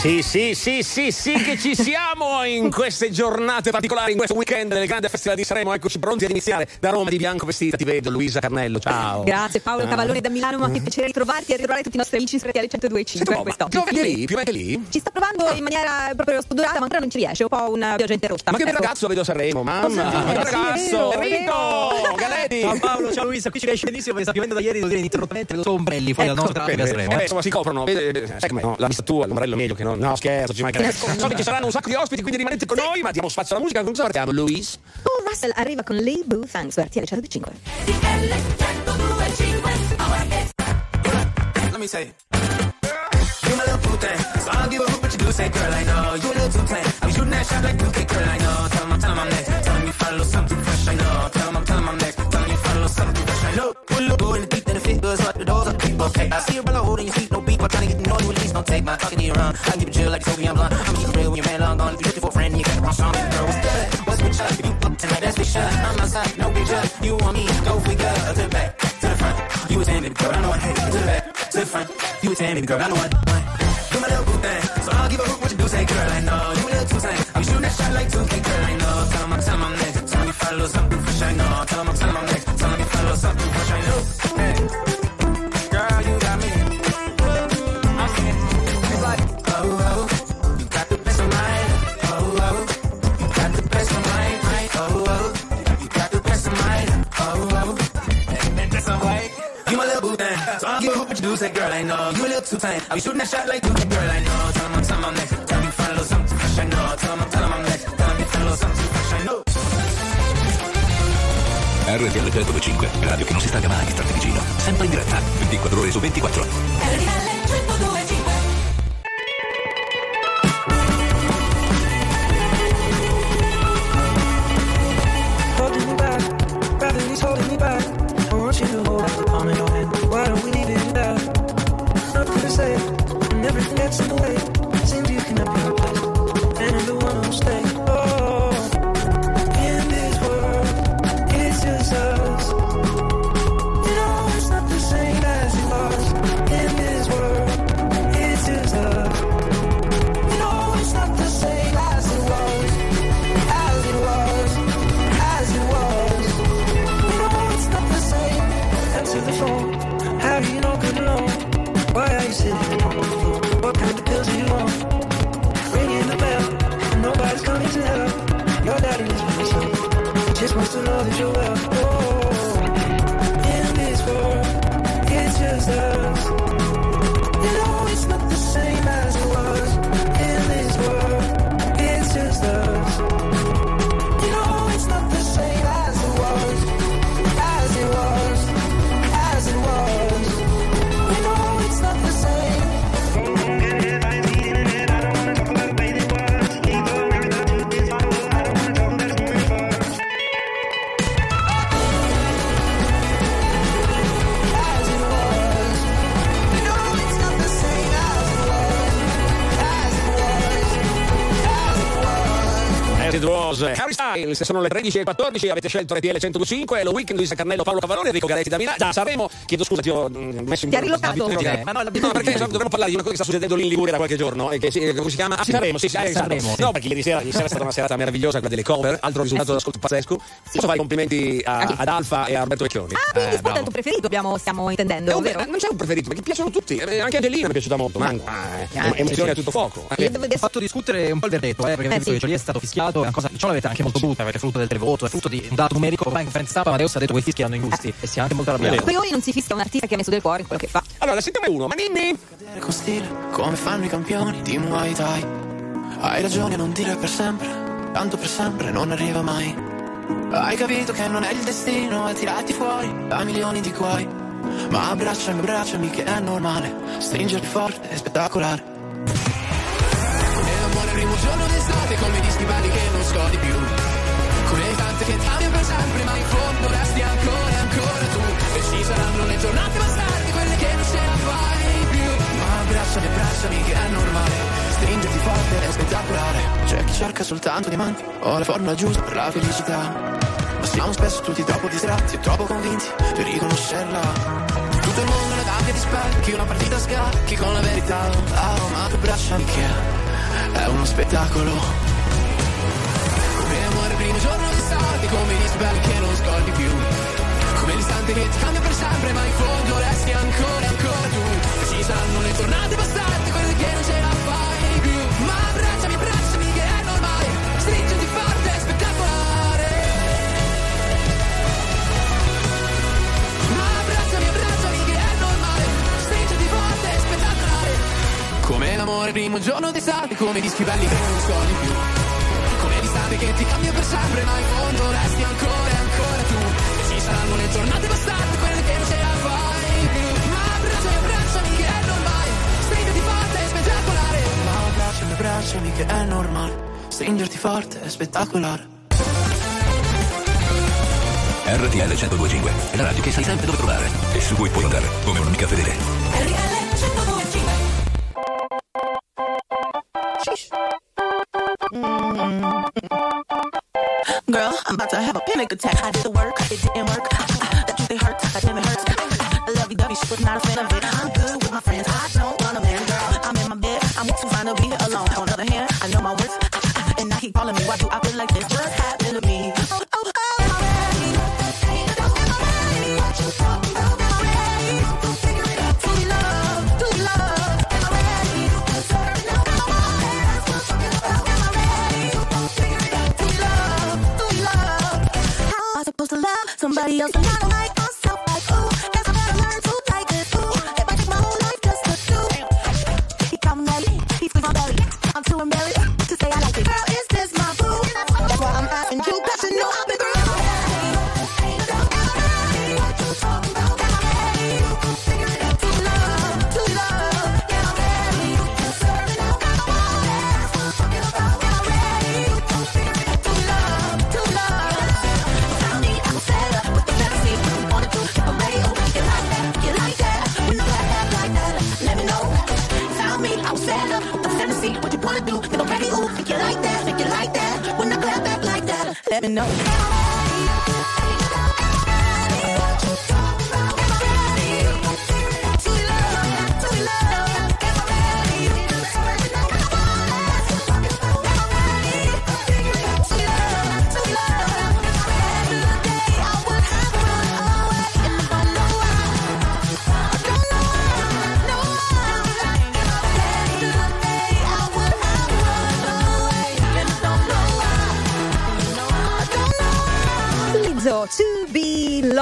Sì, sì, sì, sì, sì, che ci siamo in queste giornate particolari, in questo weekend del grande festival di Sanremo. Eccoci pronti ad iniziare da Roma di bianco vestita. Ti vedo, Luisa Carnello. Ciao. Grazie Paolo Ah. Cavallone da Milano, ma che piacere ritrovarti e ritrovare tutti i nostri amici iscritti alle 102.5 Ma quest'oggi. piove lì? Piove anche lì? Ci sta provando in maniera proprio spudorata, ma ancora non ci riesce, un po' una pioggia interrotta. Ma che ecco. ragazzo vedo Sanremo, mamma. Che Sì, ragazzo. Enrico, vero. Galetti. Ciao Paolo, ciao Luisa, qui ci riesce benissimo perché sta piovendo da ieri, devo dire ininterrottamente, vedo solo ombrelli fuori Ecco, nostro teatro bene. Eh, eh. insomma, si coprono. Vede, Sai com'è? No? La vista tua, l'ombrello è meglio che no. No, scherzo, ci mancherebbe. So che ci saranno un sacco di ospiti, quindi rimanete con noi, ma diamo spazio alla musica. Con cosa partiamo, Luis? Oh, Russell arriva con Lee Boo Thanks RTL 105. Let me say. You my little thing, so I don't give a hoot what you do. Say, girl, I know you a little too tame. I'm shooting that shot like 2K, girl, I know. Tell 'em I'm, tell 'em I'm next. Tell 'em you little something fresh, I know. Tell 'em I'm, tell 'em I'm next. Tell 'em you little something fresh, I know. Put a okay. I see you brother holding your feet, no beat, but trying to get you at least. Don't take my talking to you around. I keep it chill like Toby, I'm blunt. I'm keep it real when your man long gone. If you're looking for a friend, you got the wrong song. Girl, what's good? What's with you? If you up tonight, that's for sure. I'm outside, no picture. You want me, go figure. To the back, to the front. You was in, baby girl, I know what. Hey, to the back, to the front. You was in, baby girl, I know what. Do my little boo thing, so I'll give a hoot what you do. Say, girl, I know you a little too tame. I'm shooting that shot like 2K, girl, I know. Tell 'em I'm, tell 'em I'm next. Tell 'em you a little something do, say girl, I know you look too fine. I'll be shooting a shot like you, say girl, I know. Tell him I'm, tell him I'm next. Tell me find a something fresh, I know. Tell him tell him I'm next. Tell me find a something fresh, I know. RTL 125, radio che non si stanca mai di starti vicino, sempre in diretta, 24 ore su 24. RTL 125. that's the way. Styles, sono le 13 e 14, avete scelto RTL 105, è lo weekend Luisa Carnello, Paolo Cavallone, Enrico Garetti da Milano, da Sanremo, chiedo scusa ti ho mm, messo in Ti ha rilocato? Eh, Ma no, la No, perché dovremmo parlare di una cosa che sta succedendo lì in Liguria da qualche giorno, e che si, come si chiama? Ah, Sanremo, sì, sì, eh, Sanremo, sì. No, perché ieri sera, ieri sera è stata una serata meravigliosa, quella delle cover, altro risultato d'ascolto pazzesco. Posso fare i complimenti a- ad Alfa e a Roberto Vecchioni. Ah, quindi Eh, Spot è il tuo preferito, abbiamo, stiamo intendendo, Eh, oh, vero? non c'è un preferito, perché piacciono tutti, eh, anche Angelina mi è piaciuta molto, ma eh, Ah, emozioni sì, a sì. tutto fuoco. Eh, dire- fatto discutere un po' il verdetto, eh, perché Eh, sì. che Jolie è stato fischiato, è una cosa, ciò l'avete anche molto perché è frutto del televoto, è frutto di un dato numerico, ormai in conferenza stampa Amadeus ha detto che i fischi hanno i gusti e si è anche molto arrabbiato. Poi non si fischia un artista che ha messo del cuore in quello che fa. Allora, sentiamo uno, ma Ninni! Cadere con stile, come fanno i campioni di Muay Thai. Hai ragione a non dire per sempre, tanto per sempre non arriva mai. Hai capito che non è il destino a tirarti fuori da milioni di guai. Ma abbracciami, abbracciami che è normale, stringerti forte è spettacolare. Primo giorno d'estate come gli stivali che non scodi più. Come tante che ti ami per sempre, ma in fondo resti ancora ancora tu. E ci saranno le giornate bastardi, quelle che non ce la fai più. Ma abbracciami, abbracciami che è normale. Stringerti forte è spettacolare. C'è chi cerca soltanto diamanti, ho la formula giusta per la felicità. Ma siamo spesso tutti troppo distratti e troppo convinti per riconoscerla. Tutto il mondo una gabbia di specchi, una partita scacchi con la verità Aroma che braccia che è uno spettacolo. Come amore primo giorno d'estate Come gli sbelli che non scordi più. Come l'istante che ti cambia per sempre Ma in fondo resti ancora, ancora tu. Ci saranno le giornate passate Come l'amore primo giorno d'estate Come gli schivali che non scordi più. Come l'estate che ti cambia per sempre Ma in fondo resti ancora e ancora tu. E ci saranno le giornate bastate Quelle che non ce la fai più. Ma abbracciami, abbracciami che è normale Stringiti forte, è spettacolare. Ma abbracciami, abbracciami che è normale Stringerti forte, è spettacolare. RTL 1025 è la radio che sai sempre dove trovare e su cui puoi contare come un'amica fedele. About to have a panic attack. I did the work, it didn't work. That truth it hurts, that damn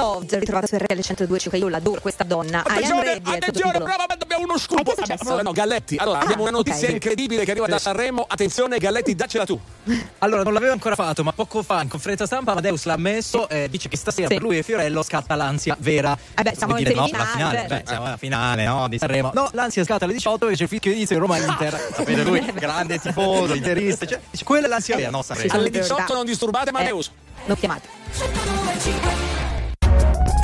Be Loved, ritrovata su RL 102.5. Io l'adoro questa donna. Attenzione, attenzione, brava, abbiamo uno scoop. Eh, che è successo? Abbiamo- no, Galletti. Allora, Ah, abbiamo una notizia ok. incredibile che arriva da Sanremo. Attenzione, Galletti, daccela tu. Allora, non l'avevo ancora fatto, ma poco fa in conferenza stampa Amadeus l'ha ammesso e dice che stasera Sì. per lui e Fiorello scatta l'ansia vera. Eh beh, siamo dire, no, finale, cioè. beh, siamo alla finale, no, di Sanremo. No, l'ansia scatta alle 18 e c'è il fischio di inizio di Roma-Inter. Sapete lui, grande tifoso, interista, cioè, quella è l'ansia vera, no, Sanremo. Sì, Alle verità. 18 non disturbate Amadeus. L'ho chiamata.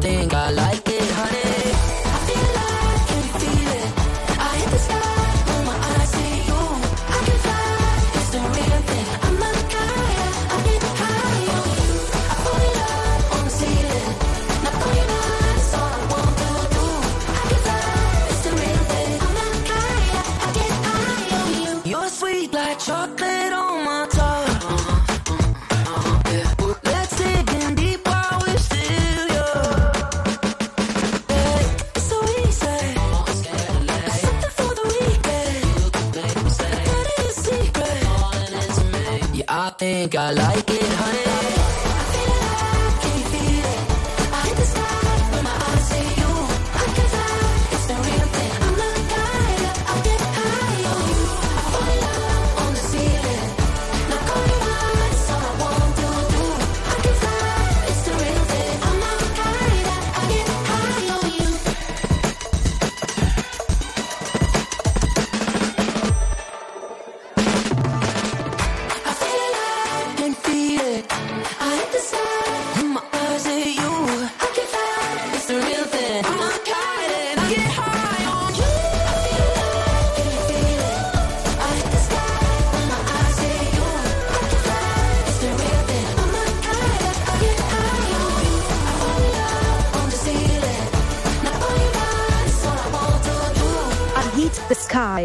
Think think I like it,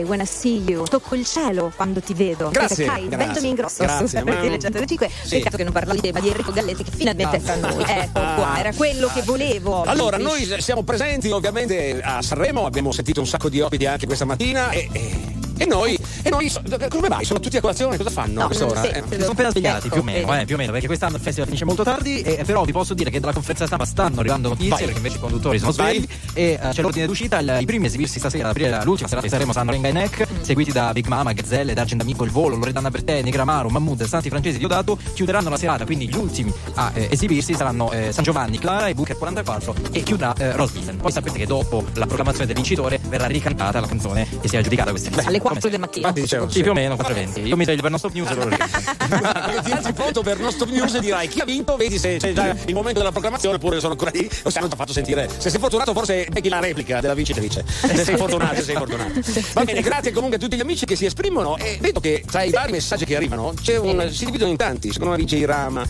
I see you. Tocco il cielo quando ti vedo. Grazie, Perché, grazie. Ventami in grosso. Grazie, su ma- RTL 105. Sì. Peccato che non parlavi di tema di Enrico Galletti che finalmente è tra noi. Ecco qua, era quello che volevo. Allora, noi siamo presenti ovviamente a Sanremo, abbiamo sentito un sacco di ospiti anche questa mattina e, e- e noi, e noi come mai? Sono tutti a colazione? Cosa fanno No, quest'ora? sì, Eh, sì. Sono appena svegliati, Ecco, più o meno, vedi. eh, più o meno, perché quest'anno il festival finisce molto tardi, e, però vi posso dire che dalla conferenza stampa stanno arrivando notizie, Vai. perché invece i conduttori sono svegli, e eh, c'è l'ordine d'uscita, il- i primi a esibirsi stasera, ad aprire l'ultima serata di Sanremo saranno Renga e Neck, seguiti da Big Mama, Gazzelle, D'Argent Amico, Il Volo, Loredana Bertè, Gramaro, Mahmood, Santi Francesi, Diodato, chiuderanno la serata, quindi gli ultimi a eh, esibirsi saranno eh, San Giovanni, Clara e Booker 44 e chiuderà eh, Villain. Poi sapete che dopo la proclamazione del vincitore verrà ricantata la canzone che si è aggiudicata questa Alle 4 del mattino. Infatti dicevo, Sì, più o meno, 4.20. Io mi sveglio per non stop news e ti alzi pronto per non stop news e dirai chi ha vinto, vedi se c'è già il momento della proclamazione oppure sono ancora lì o se hanno fatto sentire. Se sei fortunato forse becchi la replica della vincitrice. Se sei fortunato, se sei fortunato. Va bene, grazie comunque a tutti gli amici che si esprimono e vedo che tra i vari messaggi che arrivano c'è un, si dividono in tanti. Secondo me vince Irama, eh,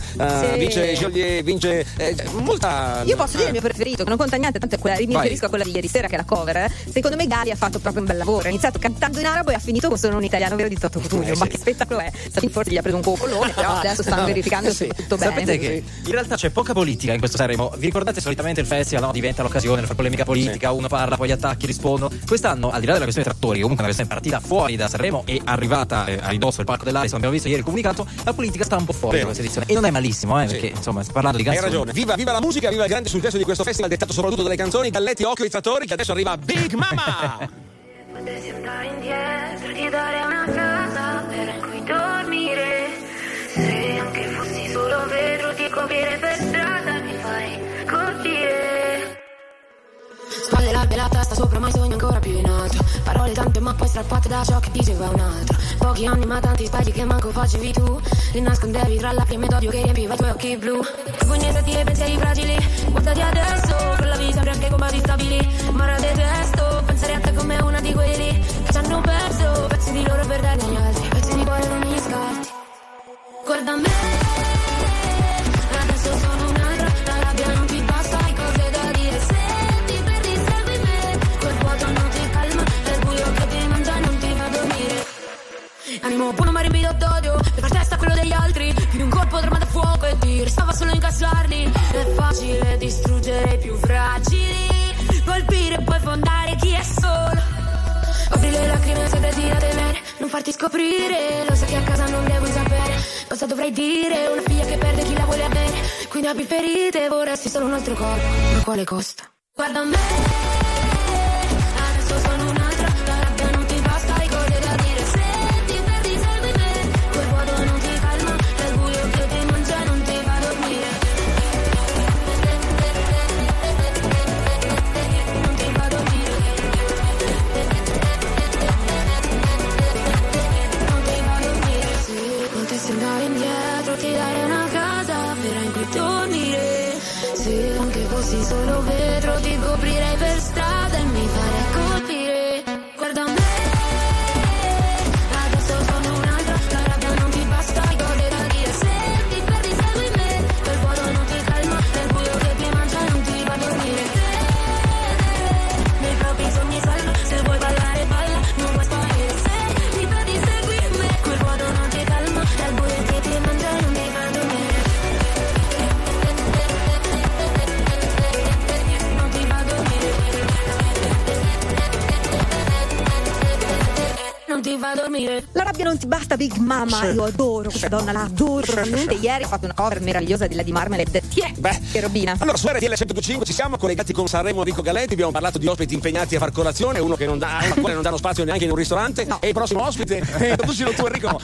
Sì. vince Joliet, vince eh, molta. Io posso dire il mio preferito, che non conta niente, tanto è quella, mi riferisco a quella di ieri sera che è la cover. eh. Secondo me Gali ha fatto proprio un bel lavoro. Ha iniziato cantando in arabo e ha finito con solo un italiano vero di Toto Cutugno. Eh, Ma sì. che spettacolo è? Stato forse gli ha preso un coccolone, però adesso stanno No, verificando se sì. tutto bene. Sapete che in realtà c'è poca politica in questo Sanremo. Vi ricordate solitamente il festival no? diventa l'occasione per fare polemica politica, uno parla, poi gli attacchi rispondono. Quest'anno, al di là della questione trattori, comunque una questione partita fuori da Sanremo e arrivata eh, a ridosso del palco dell'Aris, come abbiamo visto ieri il comunicato, la politica sta un po' fuori da questa edizione. E non è malissimo, eh, perché insomma, parlando di Hai canzoni. ragione, viva, viva la musica, viva il grande successo di questo festival dettato soprattutto dalle canzoni Galletti, Occhio ai Trattori che adesso arriva Big Mama! Potessi andare indietro, ti dare una casa per cui dormire. Se anche fossi solo vetro, ti coprire per strada, mi farei colpire. Spalle larghe e la testa sopra, ma i sogni ancora più in alto. Parole tante, ma poi strappate da ciò che diceva un altro. Pochi anni, ma tanti sbagli che manco facevi tu. Li nascondevi tra lacrime d'odio che riempiva i tuoi occhi blu. Pugnetati e pensieri fragili. Guardati adesso, con la vita sempre anche combatti stabili. Ma ora detesto pensare a te come una di quelli che ci hanno perso. Pezzi di loro per darne agli altri. Farti scoprire. Lo sai che a casa non devo sapere Cosa dovrei dire. Una figlia che perde chi la vuole avere Quindi apri ferite Vorresti solo un altro corpo Ma quale costa? Guarda me ti basta, Big Mama. Questa donna, la adoro. Ieri ha fatto una cover meravigliosa della di Marmalade. Tiè, Beh. che robina. Allora, su RTL 105 ci siamo collegati con Sanremo Enrico Galetti, abbiamo parlato di ospiti impegnati a far colazione, uno che non dà, al quale non danno spazio neanche in un ristorante, e il prossimo ospite, eh, introducilo tu Enrico.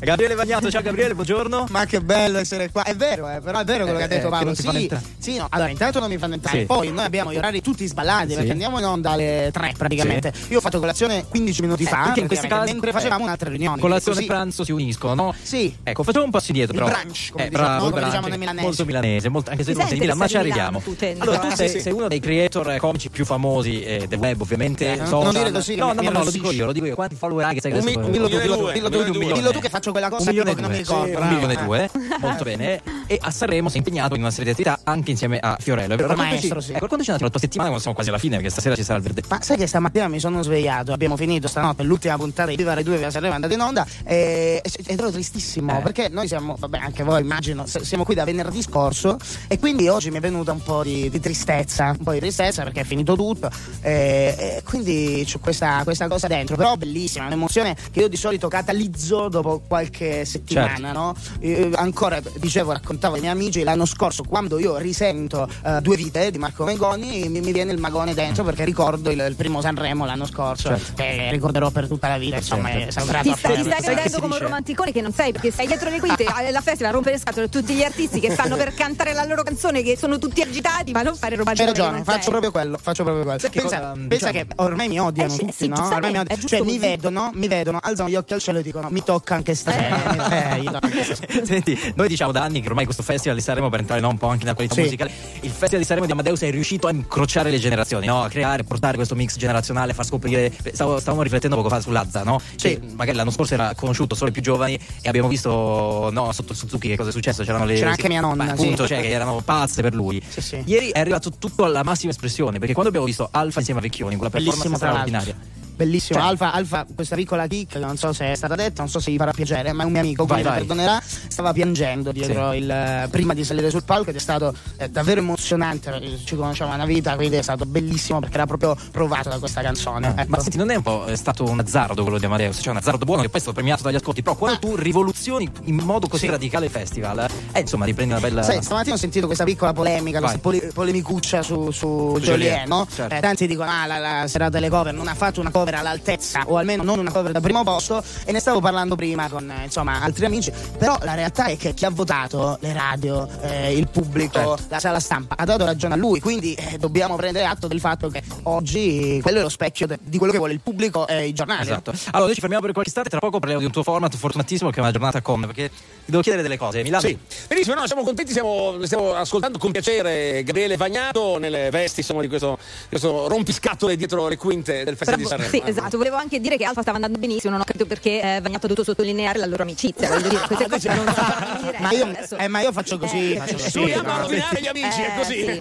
Gabriele Bagnato, ciao Gabriele, buongiorno. Ma che bello essere qua. È vero, eh, però è vero quello che ha Eh, detto eh, che Paolo. non ti fanno Sì, sì, no. Allora, intanto non mi fanno entrare. Sì. Poi noi abbiamo gli orari tutti sballati Sì. perché andiamo in onda alle 3 praticamente. Io ho fatto colazione 15 minuti Eh, fa. perché in questi praticamente, casi- mentre facevamo un'altra riunione. Colazione e pranzo si uniscono, no? Sì. Ecco, facciamo un passo indietro. Il però. brunch, come eh, diciamo, bravo, no? Come brunch, diciamo nei milanesi. Molto milanese, molto- anche se non sei di Milano, ma che ci sei arriviamo. Milano, Allora, tu eh? sei, Sì, sì. sei uno dei creator eh, comici più famosi eh, del web, ovviamente. Eh, non- dire così che No, no, mi no, lo dico io, lo dico io. Quanti follower hai che sei Un adesso? un Dillo tu, milione dillo e tu, un che faccio quella Un cosa e che non mi due. ricordo. un milione e eh. due, molto bene. E a Sanremo si è impegnato in una serie di attività anche insieme a Fiorello. Maestro, sì. Ecco, quando c'è andata la tua settimana, quando siamo quasi alla fine, perché stasera ci sarà il verde. Ma sai che stamattina mi sono svegliato, abbiamo finito stanotte l'ultima puntata di Viva Rai 2 Viva Sanremo è andata in onda e ed ero tristissimo Eh. perché noi siamo, vabbè anche voi immagino, siamo qui da venerdì scorso e quindi oggi mi è venuta un po' di, di tristezza, un po' di tristezza perché è finito tutto e, e quindi c'ho questa, questa cosa dentro, però bellissima, un'emozione che io di solito catalizzo dopo qualche settimana, Certo. no? Eh, ancora dicevo, raccontavo ai miei amici l'anno scorso quando io risento eh, Due vite di Marco Mengoni mi, mi viene il magone dentro perché ricordo il, il primo Sanremo l'anno scorso Certo. che ricorderò per tutta la vita, insomma, Certo. è stato Ti a stai, ti stai vedendo come un romanticone che non sei perché sei dietro le quinte alla festival a rompere le scatole tutti gli artisti che stanno per cantare la loro canzone che sono tutti agitati ma non fare romanticone che ragione, faccio proprio quello, faccio proprio quello. Pensa, cosa, pensa diciamo- che ormai mi odiano Eh sì, tutti, sì, no? Ormai mi odiano. Cioè, mi vedono, mi vedono, alzano gli occhi al cielo e dicono mi tocca anche stasera. Eh, anche stasera. Senti, noi diciamo da anni che ormai questo festival di Sanremo per entrare no, un po' anche nella qualità Sì. musicale, il festival di Sanremo di Amadeus è riuscito a incrociare le generazioni, no? a creare, portare questo mix generazionale, far scoprire. Stavo- stavamo riflettendo poco fa su Lazza, no? Che magari l'anno scorso era conosciuto solo i più giovani e abbiamo visto no, sotto Suzuki che cosa è successo. C'erano le. C'era anche mia nonna, sì. appunto, cioè, che erano pazze per lui. Sì, sì. Ieri è arrivato tutto alla massima espressione, perché quando abbiamo visto Alfa insieme a Vecchioni, quella performance Bellissimo straordinaria. Bellissimo, Cioè- Alfa, Alfa, questa piccola che non so se è stata detta, non so se gli farà piacere, ma un mio amico, Vai, vai. perdonerà, stava piangendo dietro il eh, prima di salire sul palco ed è stato eh, davvero emozionante, perché ci conosciamo una vita, quindi è stato bellissimo perché era proprio provato da questa canzone. ecco. Ma senti, non è un po' è stato un azzardo quello di Amadeus, cioè un azzardo buono che poi è stato premiato dagli ascolti, però quando tu rivoluzioni in modo così Sì. radicale il festival, eh, insomma, riprendi una bella. Sai, stamattina ho sentito questa piccola polemica, Vai. questa pole- polemicuccia su, su Joliet, Joliet, no? certo. Eh, tanti dicono, ah, la, la serata delle cover non ha fatto una cover all'altezza, o almeno non una cover da primo posto, e ne stavo parlando prima con, eh, insomma, altri amici, però la realtà è che chi ha votato, le radio, eh, il pubblico, Certo. la sala stampa, ha dato ragione a lui, quindi eh, dobbiamo prendere atto del fatto che oggi quello è lo specchio de- di quello che vuole il pubblico e i giornali. Esatto. Allora, noi ci fermiamo per qualche istante, tra poco parliamo di un tuo format fortunatissimo che è una giornata con, perché ti devo chiedere delle cose. Milano. Sì, benissimo, no, siamo contenti, stiamo, stiamo ascoltando con piacere Gabriele Vagnato nelle vesti insomma, di questo, questo rompiscatole dietro le quinte del Festival di Sanremo. sì, esatto, volevo anche dire che Alfa stava andando benissimo, non ho capito perché eh, Vagnato ha dovuto sottolineare la loro amicizia. Voglio dire, queste cose non. Ma io, eh, ma io faccio così. Eh, faccio così, a rovinare gli amici, è Eh, così.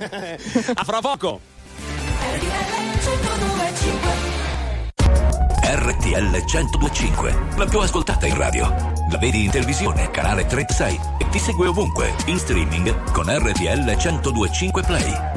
a fra poco. RTL 1025, la più ascoltata in radio. La vedi in televisione, canale 36 e ti segue ovunque, in streaming con RTL 1025 Play.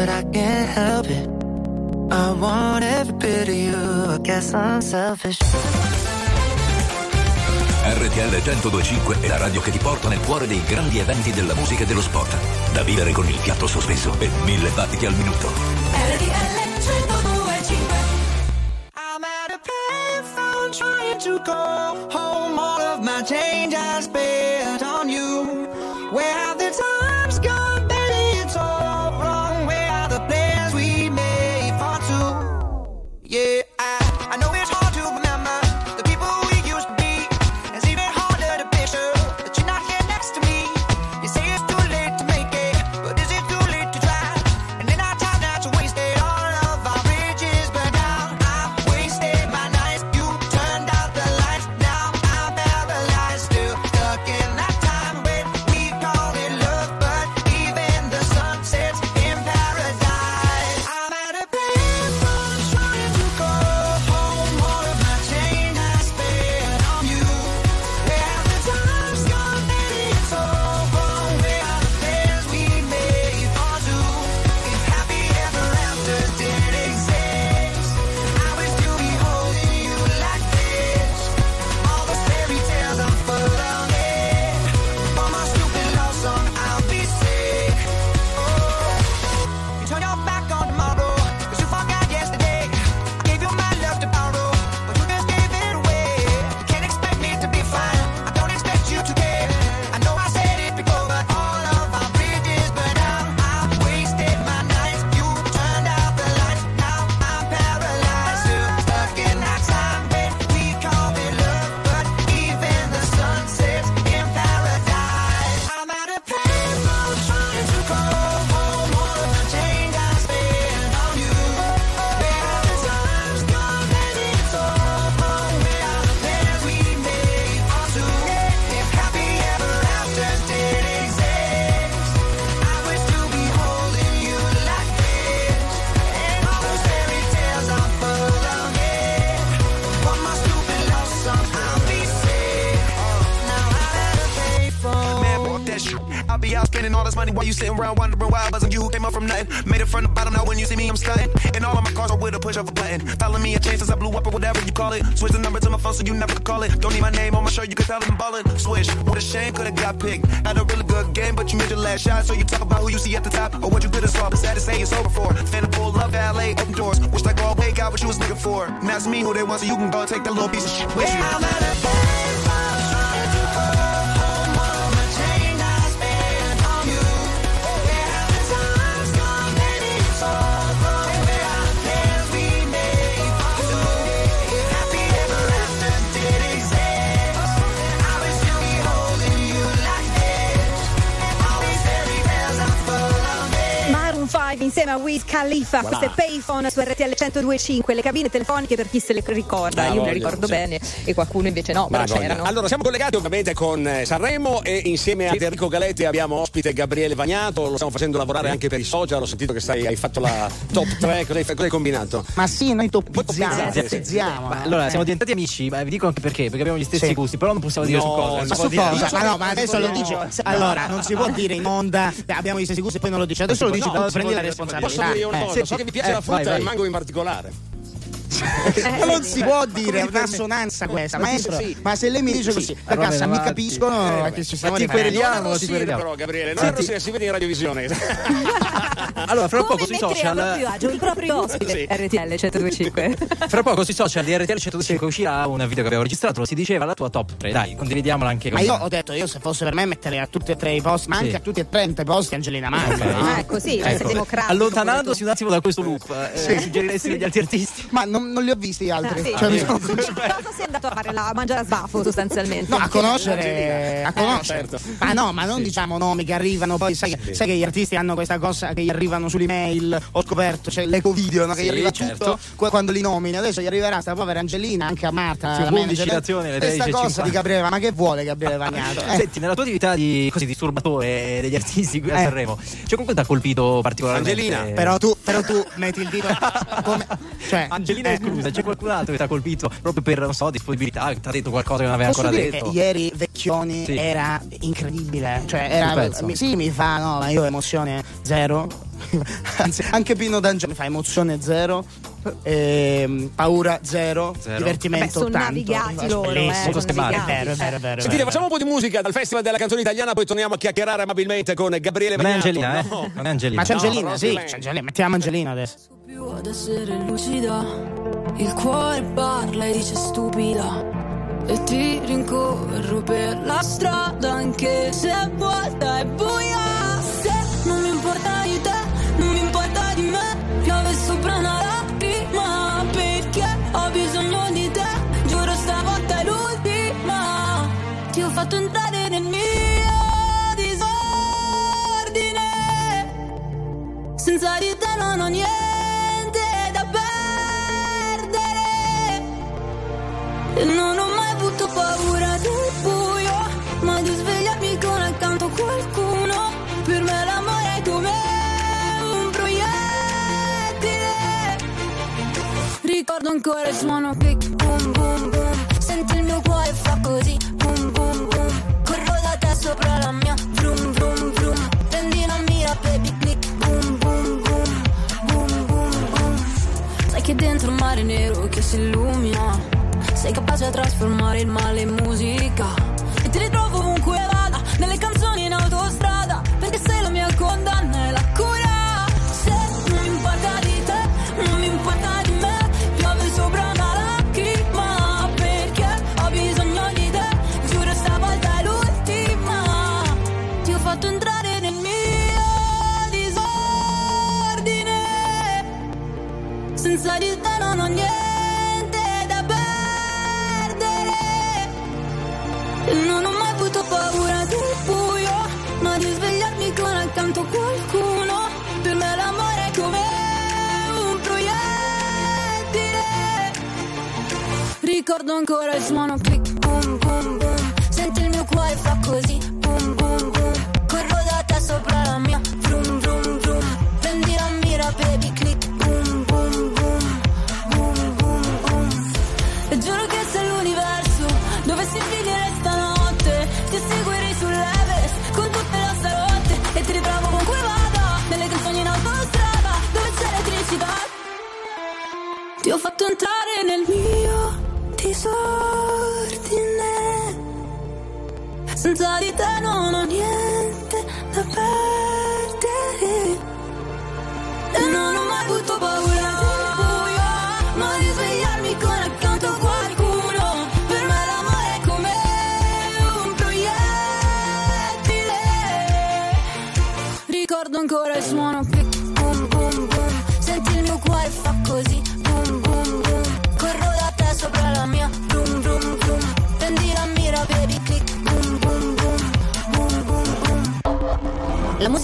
But I can't help it. I want every bit of you. I guess I'm selfish. RTL 1025 è la radio che ti porta nel cuore dei grandi eventi della musica e dello sport. Da vivere con il fiato sospeso e mille battiti al minuto. I'm at a payphone trying to call home. All of my change I spent sitting around wondering why I wasn't you who came up from nothing. Made it from the bottom, now when you see me, I'm stunting. And all of my cars are with a push of a button. Follow me a change since I blew up or whatever you call it. Switch the number to my phone so you never could call it. Don't need my name on my shirt, you can tell I'm ballin'. Switch, what a shame, could've got picked. Had a really good game, but you missed your last shot. So you talk about who you see at the top or what you could have saw. But sad to say it's over for. Of full love, valet, open doors. Wish like all way got what you was looking for. Now it's me who they want, so you can go take that little piece of shit with you. 15 insieme a Wiz Khalifa, questo è Payphone su RTL 1025, le cabine telefoniche per chi se le ricorda, Ah, io le ricordo sì. bene e qualcuno invece no, Ma c'erano. Allora, siamo collegati ovviamente con eh, Sanremo e insieme a Enrico Galetti abbiamo ospite Gabriele Vagnato, lo stiamo facendo lavorare anche per i social, ho sentito che stai, hai fatto la top 3, cosa hai, cosa hai combinato? Ma sì, noi toppizziamo. Ma allora, siamo diventati amici, ma vi dico anche perché, perché abbiamo gli stessi Sì. gusti, però non possiamo dire No, su cosa. ma su dire- cosa? Ma no, ma adesso lo dici. Allora, non si può dire in onda "Beh, abbiamo gli stessi gusti e poi non lo dici. Adesso lo dici, No, però si prendi la dire. Posso dire io una Eh, cosa? so che vi piace eh, la frutta e il mango in particolare. Ma non si può dire, è un'assonanza questa, maestro. Ma se lei mi dice così, per va bene, cassa mi capiscono Eh, che ci ma ti quereliamo, ti quereliamo. però Gabriele, non Senti- si vede in radiovisione. Allora, fra poco sui social. agio il proprio ospite Sì. RTL 1025. Fra poco sui social di RTL 105 uscirà un video che abbiamo registrato, lo si diceva la tua top 3. Dai, condividiamola anche Ma con io ho detto, io se fosse per me metterei a tutti e tre i posti, ma Sì. anche a tutti e tre i posti Angelina Mango. Ok. no? Ah, è così, Ecco, democratico. allontanandosi un attimo da questo loop, eh, suggeriresti degli altri artisti? Ma non non, non li ho visti gli altri. Ah, sì. Cioè, mi sono- Cosa sei andato a fare là? A mangiare a sbafo sostanzialmente. No, a conoscere, a Eh, conoscere. certo. Ma no, ma non diciamo nomi che arrivano, poi sai, che- sai che gli artisti hanno questa cosa che gli arrivano sull'email, ho scoperto, c'è l'eco video, no, che Sì, gli arriva certo. tutto quando li nomini. Adesso gli arriverà sta povera Angelina, anche a Marta. Sì, la manager, Questa 13.50. cosa di Gabriele, ma che vuole Gabriele Vagnato? Eh. Senti, nella tua attività di così disturbatore degli artisti qui a Eh. Sanremo, c'è qualcuno che ti ha colpito particolarmente? Angelina, Però tu, però tu metti il dito come, cioè, Angelina eh, esclusa, c'è qualcun altro che ti ha colpito proprio per, non so, disponibilità, che ti ha detto qualcosa che non aveva Posso ancora dire detto? che ieri Vecchioni Sì. era incredibile, cioè era, mi, sì mi fa, no, ma io emozione zero, anzi anche Pino D'Angelo mi fa emozione zero, ehm, paura zero, Zero. divertimento Beh, sono 80. navigati loro, eh, Bellissimo. sono schematici. È vero, è vero, è vero. è Sentite, facciamo un po' di musica dal Festival della canzone italiana, poi torniamo a chiacchierare amabilmente con Gabriele Non è. Angelina, eh? No. Non è Angelina. Ma c'è No, Angelina, però sì, c'è Angelina, mettiamo Angelina adesso. Più ad essere lucida. Il cuore parla e dice stupida. E ti rincorro per la strada anche se è vuota e buia. Se non mi importa di te, non mi importa di me. Piove sopra una lacrima perché ho bisogno di te. Giuro stavolta è l'ultima. Ti ho fatto entrare nel mio disordine. Senza di te non ho niente Non ho mai avuto paura del buio, ma di svegliarmi accanto qualcuno. Per me l'amore è come un proiettile. Ricordo ancora il suono click, boom boom boom. Senti il mio cuore fa così, boom boom boom. Corro da te sopra la mia, vroom vroom vroom. Prendi la mira, baby click, boom boom boom. Boom boom boom. Sai che dentro un mare nero che si illumina. Sei capace a trasformare il male in musica. E ti ritrovo ovunque vada, nelle canzoni accanto qualcuno. Per me l'amore è come un proiettile. Ricordo ancora il suono click, boom boom boom. Senti il mio cuore fa così, boom boom boom.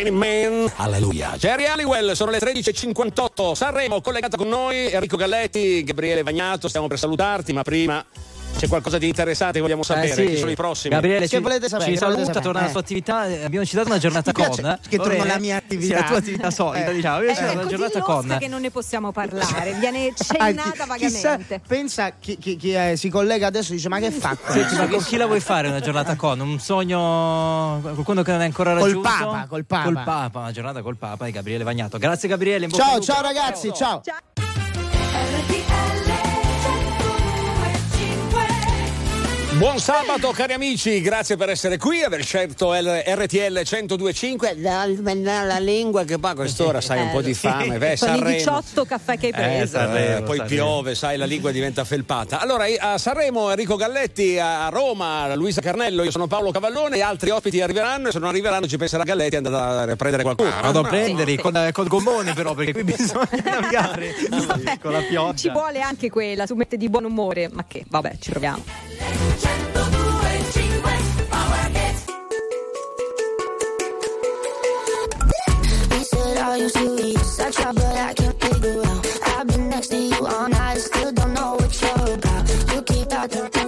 Raining Man, alleluia. Jerry Halliwell, sono le 13.58. Sanremo, collegata con noi Enrico Galletti, Gabriele Vagnato. Stiamo per salutarti, ma prima c'è qualcosa di interessante che vogliamo sapere. Eh, sì. Chi sono i prossimi? Gabriele, Che ci, volete sapere? ci Che saluta, sapere? torna alla Eh. sua attività. eh, Abbiamo citato una giornata con. che Va torno bene? alla mia attività. Sì, la tua attività solita, Eh. diciamo. Eh, è è una giornata con. che non ne possiamo parlare. Viene cennata chissà, vagamente. pensa chi, chi- chi, eh, si collega adesso dice ma che fa? Senti, ma con chi la vuoi fare una giornata con? Un sogno, qualcuno che non è ancora Col raggiunto? Papa, col Papa. Col Papa, una giornata col Papa di Gabriele Vagnato. Grazie Gabriele, Ciao, ciao ragazzi, ciao. Buon sabato cari amici, grazie per essere qui, aver scelto il RTL 1025. La, lingua che va a quest'ora, sai, un po' di fame. Beh, Sono i Sanremo. 18 caffè che hai Eh, preso. Sanremo, Eh, poi Sanremo. piove, sai, la lingua diventa felpata. Allora, a Sanremo Enrico Galletti, a Roma Luisa Carnello, io sono Paolo Cavallone e altri ospiti arriveranno e se non arriveranno ci penserà Galletti e andrà a prendere qualcuno. Ah, vado a prenderli con, eh, col gommone però perché qui bisogna navigare con la pioggia. Ci vuole anche quella, su mette di buon umore, ma che, vabbè, ci proviamo. I can't figure out. I've been next to you all night, still don't know what you're about. You keep talking,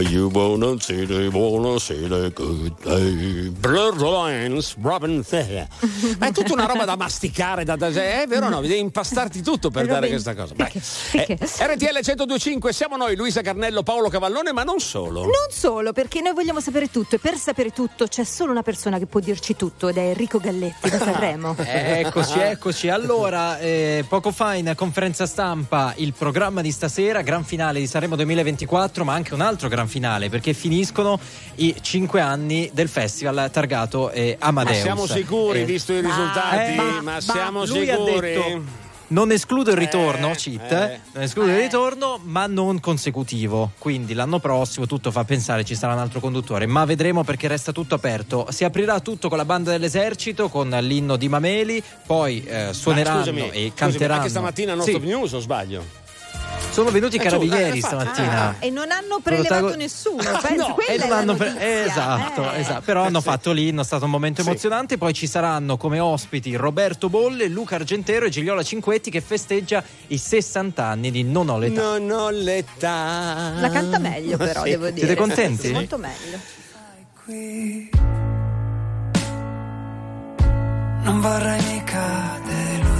you wanna see the wanna see the good day. Blurred lines, Robin Thea. Ma è tutta una roba da masticare, da, da- è vero o no? Devi impastarti tutto per dare questa cosa. Beh, eh, RTL 1025, siamo noi, Luisa Carnello, Paolo Cavallone, ma non solo. Non solo, perché noi vogliamo sapere tutto e per sapere tutto c'è solo una persona che può dirci tutto ed è Enrico Galletti da Sanremo. Eccoci, eccoci. Allora, eh, poco fa in conferenza stampa il programma di stasera, gran finale di Sanremo 2024, ma anche un altro gran finale perché finiscono i cinque anni del festival targato eh, Ma Amadeus. siamo sicuri, Eh, visto i risultati? eh, ma siamo lui ha sicuri? detto, non escludo il ritorno, Eh, cheat, eh. non escludo il ritorno, ma non consecutivo. Quindi l'anno prossimo tutto fa pensare ci sarà un altro conduttore, ma vedremo perché resta tutto aperto. Si aprirà tutto con la banda dell'esercito, con l'inno di Mameli, poi eh, Ma suoneranno scusami, e scusami, canteranno. Anche stamattina non Sì, stop news o sbaglio? Sono venuti i Eh, giusto, carabinieri eh, stamattina. Ah, e non hanno prelevato Protago- nessuno. Ah, penso, no, quella e non hanno pre- esatto, Eh. esatto. Però hanno sì. fatto l'inno, è stato un momento Sì. emozionante. Poi ci saranno come ospiti Roberto Bolle, Luca Argentero e Gigliola Cinquetti che festeggia i 60 anni di Non ho l'età. Non ho l'età. La canta meglio però, Sì. devo dire. Siete contenti? Molto meglio. qui. Non vorrei mica deludermi.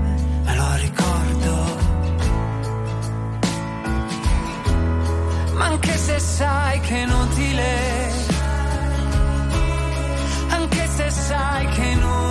Ma anche se sai che è inutile, anche se sai che è inutile,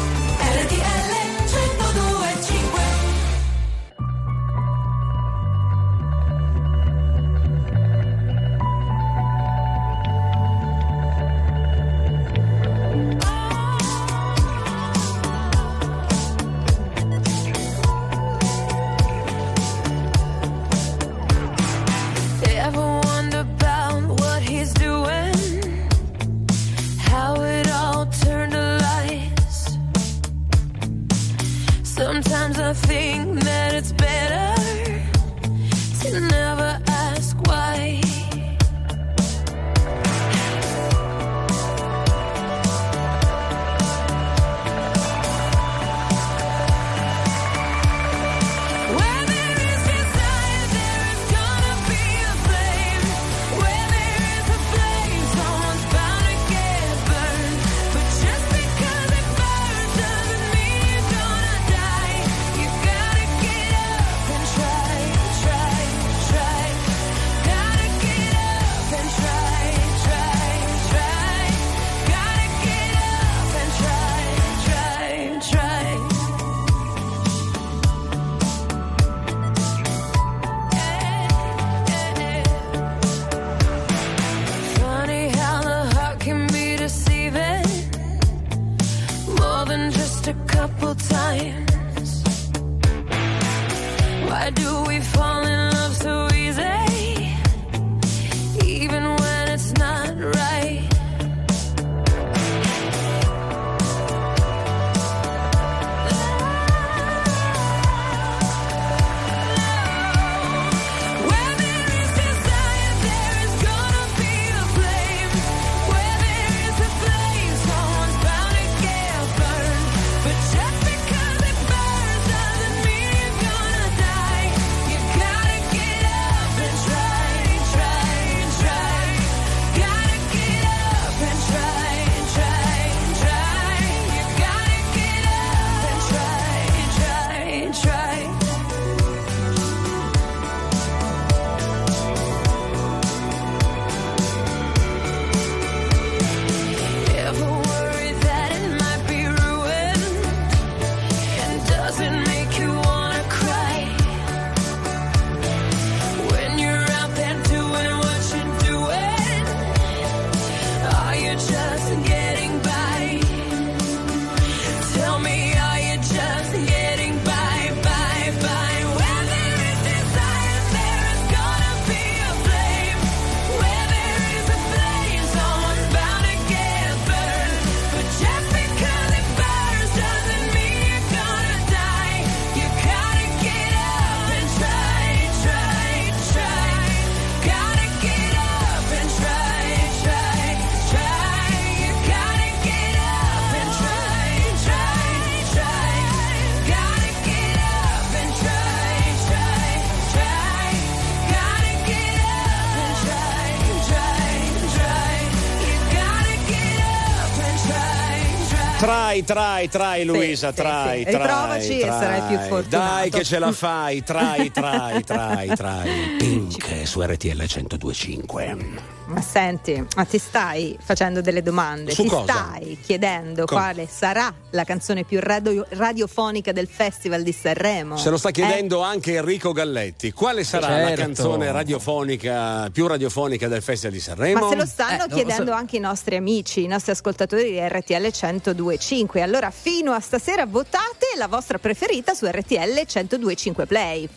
Trai, trai, trai Luisa, sì, trai, sì. trai. Riprovaci e sarai più fortunato. Dai che ce la fai, trai, trai, trai, trai. Pink su RTL 1025. Ma senti, ma ti stai facendo delle domande? Su ti cosa? stai chiedendo Com- quale sarà la canzone più radio- radiofonica del Festival di Sanremo? Se lo sta Eh? chiedendo anche Enrico Galletti, quale sarà la Certo. canzone radiofonica più radiofonica del Festival di Sanremo? Ma se lo stanno Eh, chiedendo so. anche i nostri amici, i nostri ascoltatori di RTL 1025. Allora, fino a stasera votate la vostra preferita su RTL 1025 Play.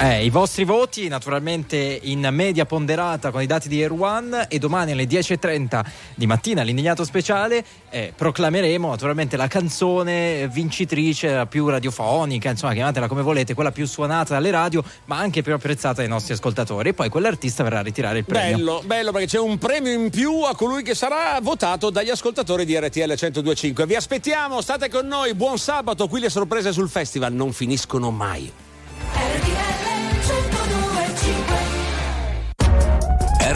Eh, I vostri voti naturalmente in media ponderata con i dati di Air One e domani alle 10.30 di mattina all'indignato speciale eh, proclameremo naturalmente la canzone vincitrice, la più radiofonica, insomma chiamatela come volete, quella più suonata dalle radio ma anche più apprezzata dai nostri ascoltatori e poi quell'artista verrà a ritirare il premio. Bello, bello perché c'è un premio in più a colui che sarà votato dagli ascoltatori di RTL 1025. Vi aspettiamo, state con noi, buon sabato, qui le sorprese sul festival non finiscono mai. RTL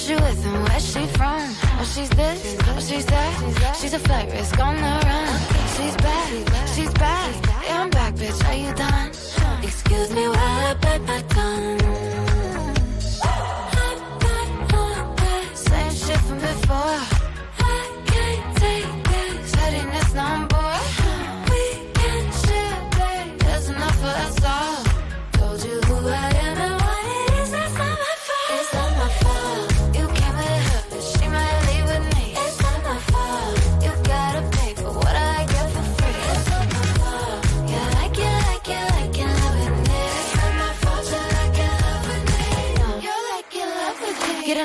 Who she with and where she from? Oh, she's this, oh, she's that. She's a flight risk on the run. She's back, she's back. Yeah, I'm back, bitch. Are you done? Excuse me while I bite my tongue. Same shit from before. I can't take this headiness no more.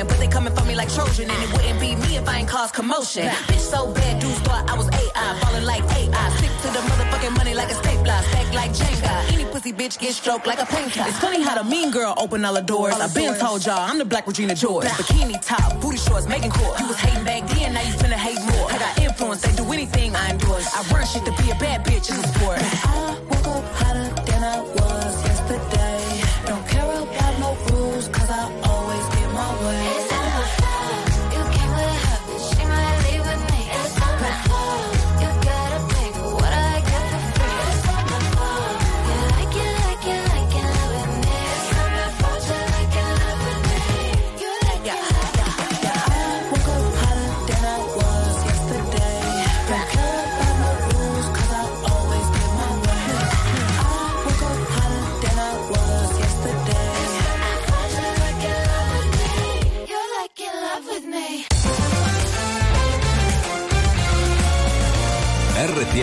I'm but they coming for me like Trojan, and it wouldn't be me if I ain't cause commotion. Bitch so bad, dudes thought I was AI, falling like AI. Stick to the motherfucking money like a stapler, stack like Jenga. Any pussy bitch get stroked like a painter. It's funny how the mean girl open all the doors. I've been told y'all I'm the black Regina George. Bikini top, booty shorts, making court. You was hating back then, now you finna hate more. I got influence, they do anything I endorse. I run shit to be a bad bitch in the sport. I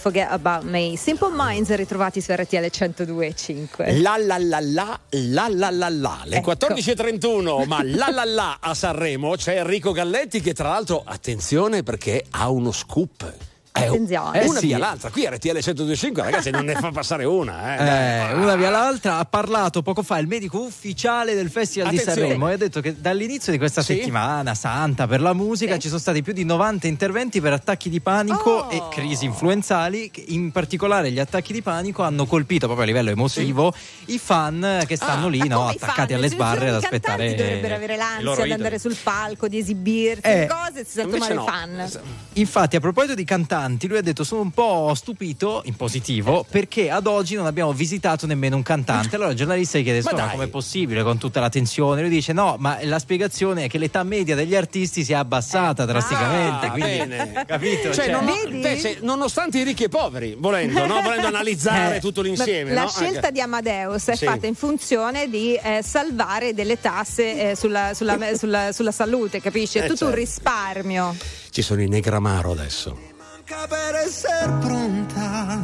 Forget About Me. Simple Minds ritrovati su RTL 102.5. La la la la la la la. Le ecco. 14.31, ma la la la a Sanremo c'è Enrico Galletti che tra l'altro, attenzione perché ha uno scoop. Attenzione. è una Eh sì. via l'altra qui RTL 125 ragazzi non ne fa passare una eh. Eh, una via l'altra ha parlato poco fa il medico ufficiale del Festival Attenzione. di Sanremo e ha detto che dall'inizio di questa Sì? settimana santa per la musica ci sono stati più di 90 interventi per attacchi di panico Oh. e crisi influenzali in particolare gli attacchi di panico hanno colpito proprio a livello emotivo i fan che stanno lì no, Come i attaccati fan? alle sbarre ad i aspettare dovrebbero avere i l'ansia di andare sul palco, di esibirsi, Eh, cose, si sentono male i no. fan. Infatti, a proposito di cantanti, lui ha detto: Sono un po' stupito in positivo perché ad oggi non abbiamo visitato nemmeno un cantante. Allora il giornalista gli chiede: Ma "Insomma, dai." com'è possibile con tutta la tensione? Lui dice: No, ma la spiegazione è che l'età media degli artisti si è abbassata drasticamente. Ah, quindi, bene. capito? Cioè, Cioè, non- invece, nonostante i ricchi e poveri, volendo, no? volendo analizzare Eh. tutto l'insieme. La no? scelta Anche- di Amadeus è Sì. fatta in funzione di eh, salvare delle tasse eh, sulla, sulla- sulla- sulla salute, capisci? È Eh, tutto un certo. risparmio. Ci sono i Negramaro adesso. Manca per essere pronta.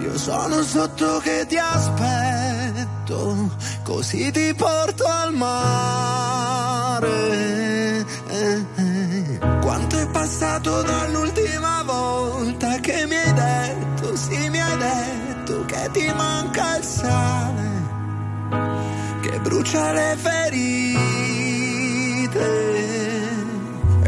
Io sono sotto che ti aspetto, così ti porto al mare. Eh, eh. Quanto è passato dall'ultima volta che mi hai detto, sì mi hai detto che ti manca il sale, che brucia le ferite.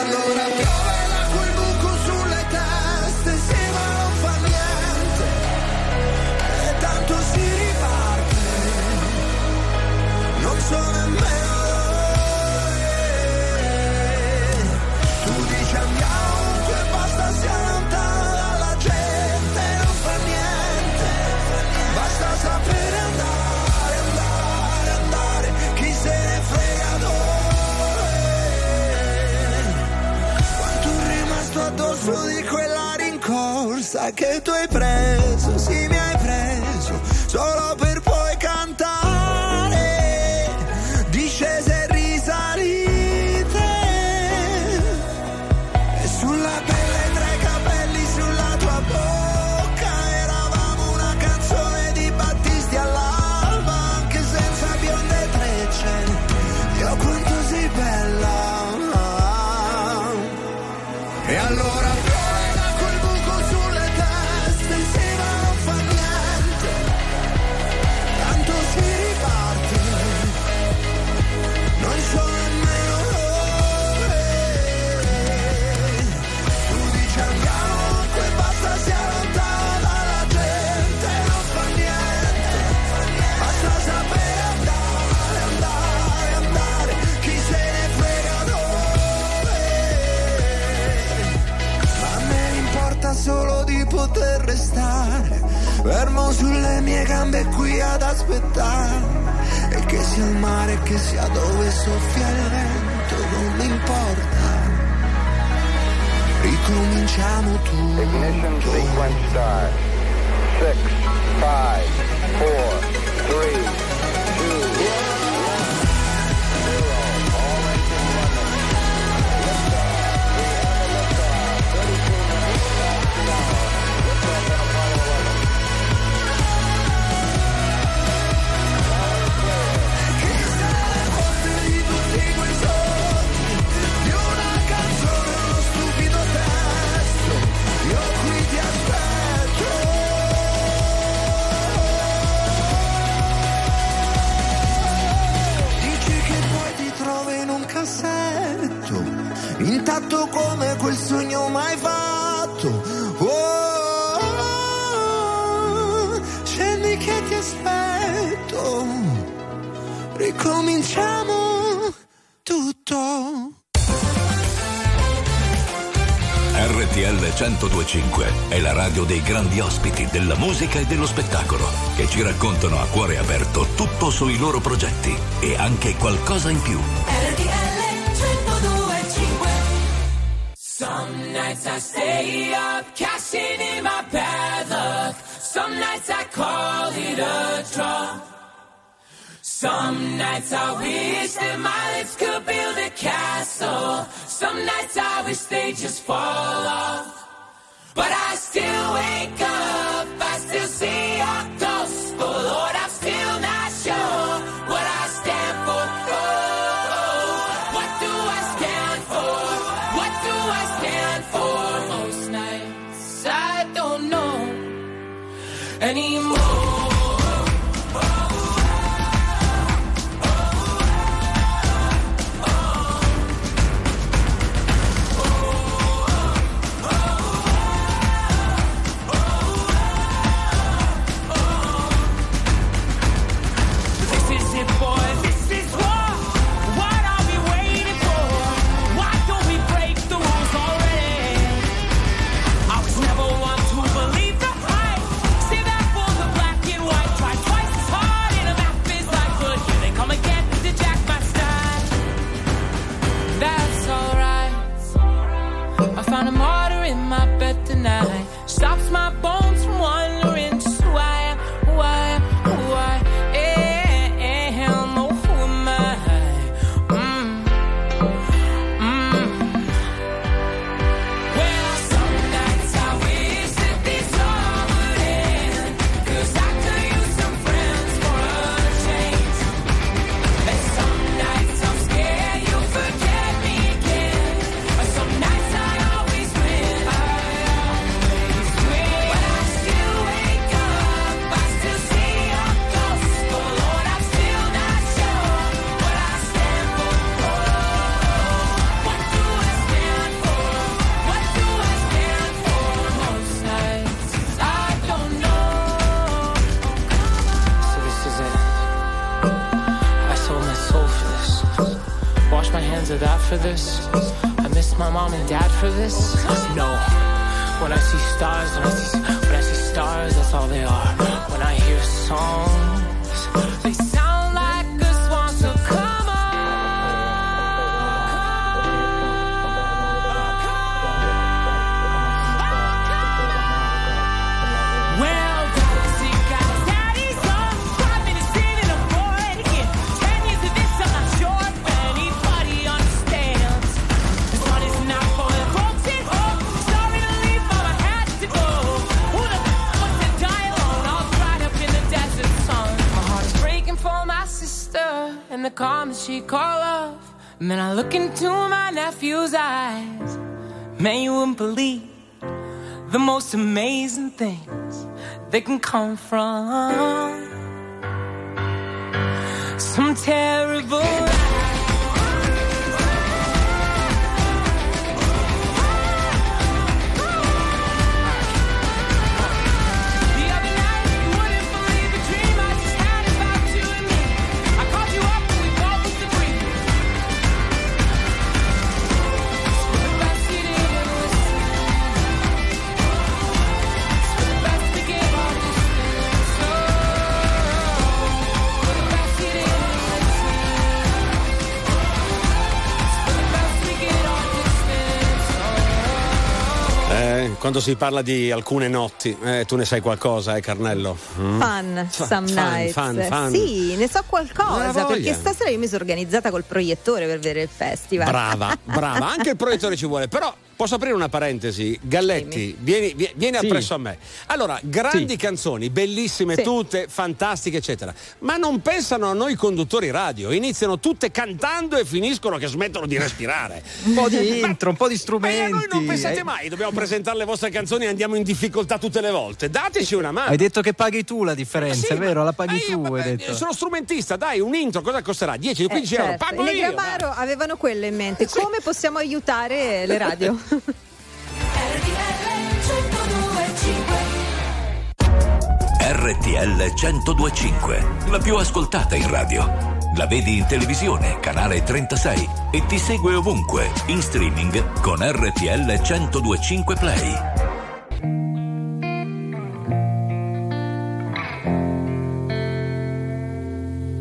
allora piove addosso di quella rincorsa che tu hai preso, sì mi hai preso, solo grandi ospiti della musica e dello spettacolo che ci raccontano a cuore aperto tutto sui loro progetti e anche qualcosa in più. Some nights I stay up, cashing in my bad luck. Some nights I call it a draw. Some nights I wish that my lips could build a castle. Some nights I wish they just fall off. they can come from. Quando si parla di alcune notti, eh, tu ne sai qualcosa, eh, Carnello? Mm? Fun, some fun, nights. fun, fun. Sì, ne so qualcosa perché stasera io mi sono organizzata col proiettore per vedere il festival. Brava, brava, anche il proiettore ci vuole, però posso aprire una parentesi? Galletti, vieni, vie- vieni Sì. appresso a me. Allora, grandi canzoni, bellissime Sì. tutte, fantastiche, eccetera, ma non pensano a noi conduttori radio, iniziano tutte cantando e finiscono che smettono di respirare. Un po' di intro, un po' di E strumenti. a noi non pensate Eh, mai, dobbiamo presentare le vostre canzoni e andiamo in difficoltà tutte le volte. Dateci una mano. Hai detto che paghi tu la differenza, Sì, è vero? La ma- paghi ma io, tu, hai vabbè, detto. Sono strumentista, dai, un intro, cosa costerà? 10, 15 Eh, euro, certo. pago I io. Negramaro avevano quello in mente. Come possiamo aiutare le radio? RTL 1025, la più ascoltata in radio. La vedi in televisione, canale 36 e ti segue ovunque, in streaming con RTL 1025 Play.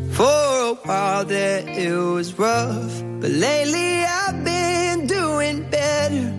For a while there it was rough, but lately I've been doing better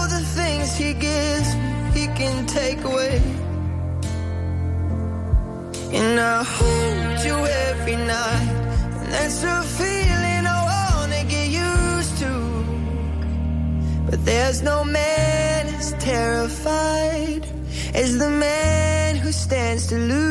things He gives He can take away. And I hold you every night, and that's a feeling I wanna get used to. But there's no man as terrified as the man who stands to lose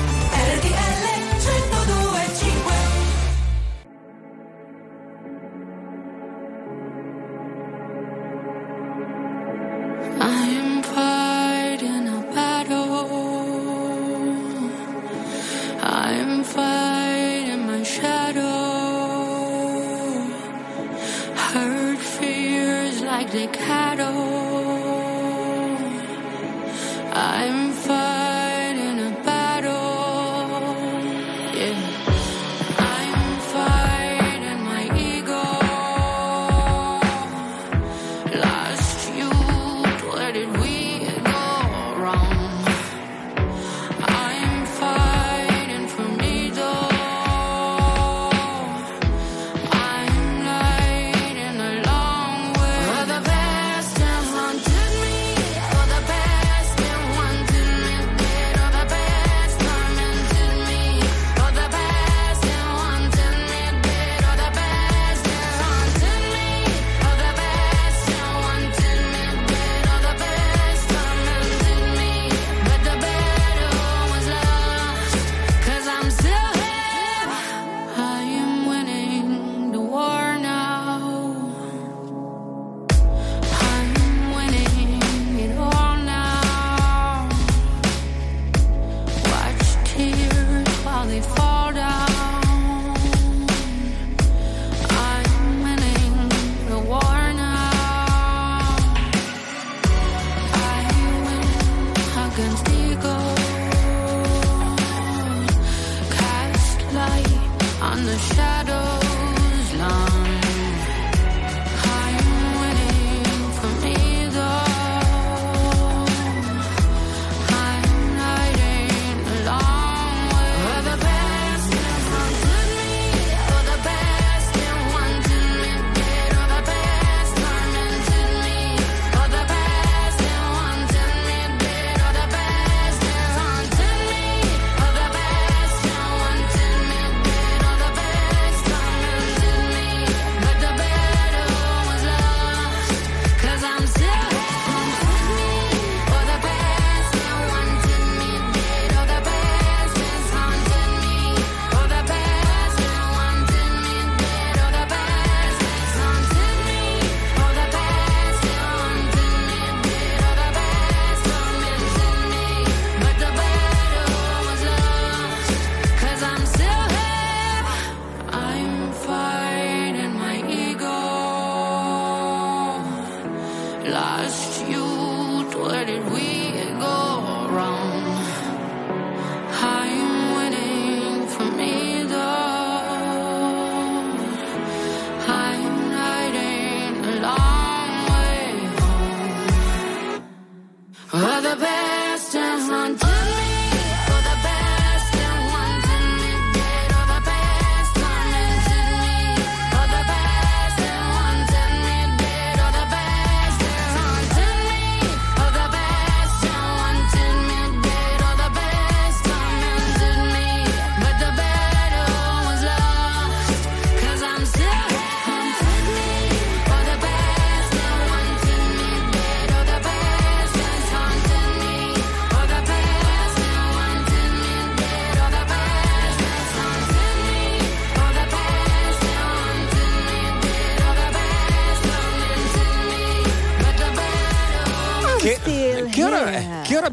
I'm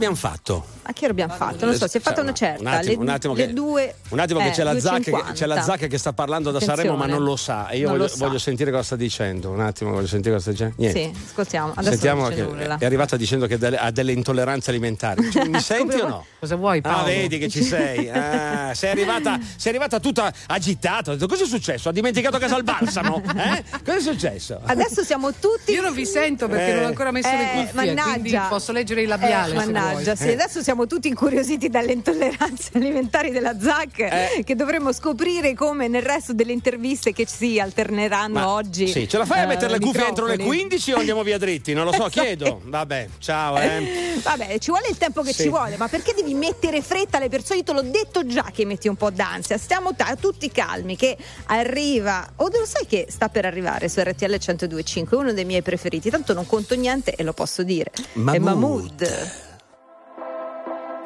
abbiamo fatto? A che ora abbiamo fatto? Non so, si è fatta Cioè, una certa. Un attimo, le, un attimo le che, due. un attimo che eh, c'è, la Zacca, che, 2,50. c'è la Zacca che sta parlando da Sanremo ma non lo sa. E io voglio, voglio sentire cosa sta dicendo. Un attimo, voglio sentire cosa sta dicendo. Niente. Sì, ascoltiamo. Adesso Sentiamo che nulla. è arrivata dicendo che delle- ha delle intolleranze alimentari. Cioè, mi senti o no? Cosa vuoi, Paolo? Ah, vedi che ci sei. Ah, sei, arrivata, sei arrivata tutta agitata. Ho detto, cosa è successo? Ha dimenticato casa al balsamo? Eh? Cosa è successo? Adesso siamo tutti. Io non vi sento perché Eh. non ho ancora messo le Eh, cuffie, quindi mannaggia. posso leggere il labiale. Eh, se mannaggia, vuoi. sì, adesso siamo tutti incuriositi dalle intolleranze alimentari della ZAC Eh. che dovremmo scoprire come nel resto delle interviste che si alterneranno Ma- oggi. Sì, ce la fai a eh, mettere le cuffie entro le microfoni? 15 o andiamo via dritti? Non lo so, chiedo. Vabbè, ciao, eh. Vabbè, ci vuole il tempo che Sì. ci vuole, ma perché devi mettere fretta alle persone? Io te l'ho detto già che metti un po' d'ansia. Stiamo ta- tutti calmi, che arriva. O lo sai che sta per arrivare su RTL 1025, uno dei miei preferiti. Tanto non conto niente e lo posso dire. È Mahmood. Mahmood.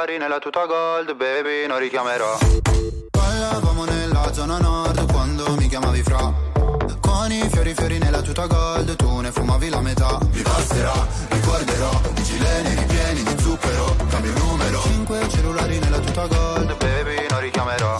cellulari nella tuta gold, baby, non richiamerò. Ballavamo nella zona nord quando mi chiamavi fra. Con i fiori fiori nella tuta gold, tu ne fumavi la metà. Mi passerà, ricorderò, di gileni ripieni di zucchero, cambio il numero. Cinque cellulari nella tuta gold, baby, non richiamerò.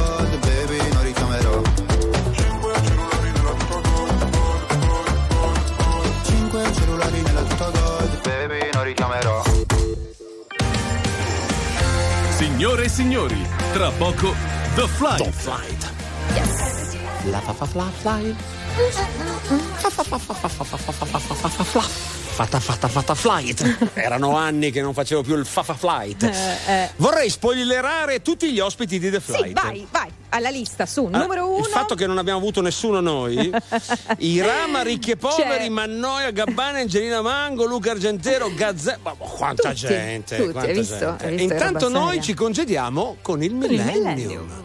Signore e signori, tra poco The Flight. The Flight. La fa fa fla fly. Fatta fatta fatta flight. Erano anni che non facevo più il fafa flight. Eh, eh. Vorrei spoilerare tutti gli ospiti di The Flight. Sì, vai, vai, alla lista, su, Ah, numero uno. Il fatto che non abbiamo avuto nessuno noi, i Rama, Ricchi e Poveri, C'è. Mannoia, Gabbana, Angelina Mango, Luca Argentero, Gazzè. Ma quanta Tutti, gente! tutti, quanta visto? gente. Visto Intanto noi ci congediamo con il Con il millennium.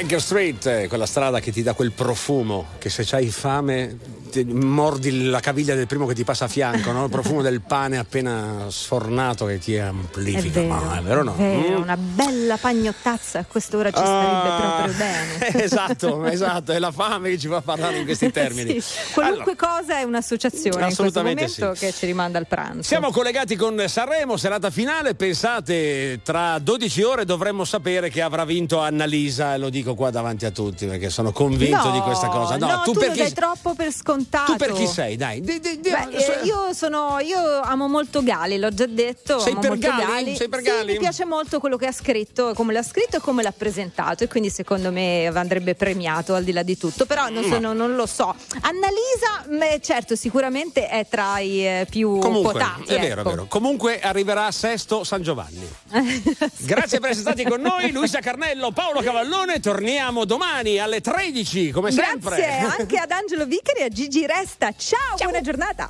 Baker Street, eh, quella strada che ti dà quel profumo che se c'hai fame mordi la caviglia del primo che ti passa a fianco, no? il profumo del pane appena sfornato che ti È amplifica. vero, Ma è vero no? vero, Mm? una bella pagnottazza a quest'ora ci starebbe proprio bene. esatto, esatto, è la fame che ci fa parlare in questi termini. Sì, qualunque cosa è un'associazione in questo Assolutamente momento che ci rimanda al pranzo. Siamo collegati con Sanremo, serata finale. Pensate, tra 12 ore dovremmo sapere che avrà vinto Annalisa, lo dico qua davanti a tutti perché sono convinto No, di questa cosa. No, tu, tu, per lo dai troppo per scontato. tu per chi sei? Dai, di- di- di- Beh, eh, io, sono, io amo molto Gali, l'ho già detto. Sei per molto Gali? Sei per Sì, Gali? mi piace molto quello che ha scritto, come l'ha scritto e come l'ha presentato. E quindi secondo me andrebbe premiato al di là di tutto. Però non, Ma- sono- non lo so. Annalisa, certo, sicuramente è tra i eh, più Comunque, quotati. è vero, è ecco. vero. Comunque arriverà a sesto San Giovanni. Grazie per essere stati con noi, Luisa Carnello, Paolo Cavallone. Torniamo domani alle 13, come sempre. Grazie anche ad Angelo Vicari e a Gigi Resta. Ciao. buona giornata.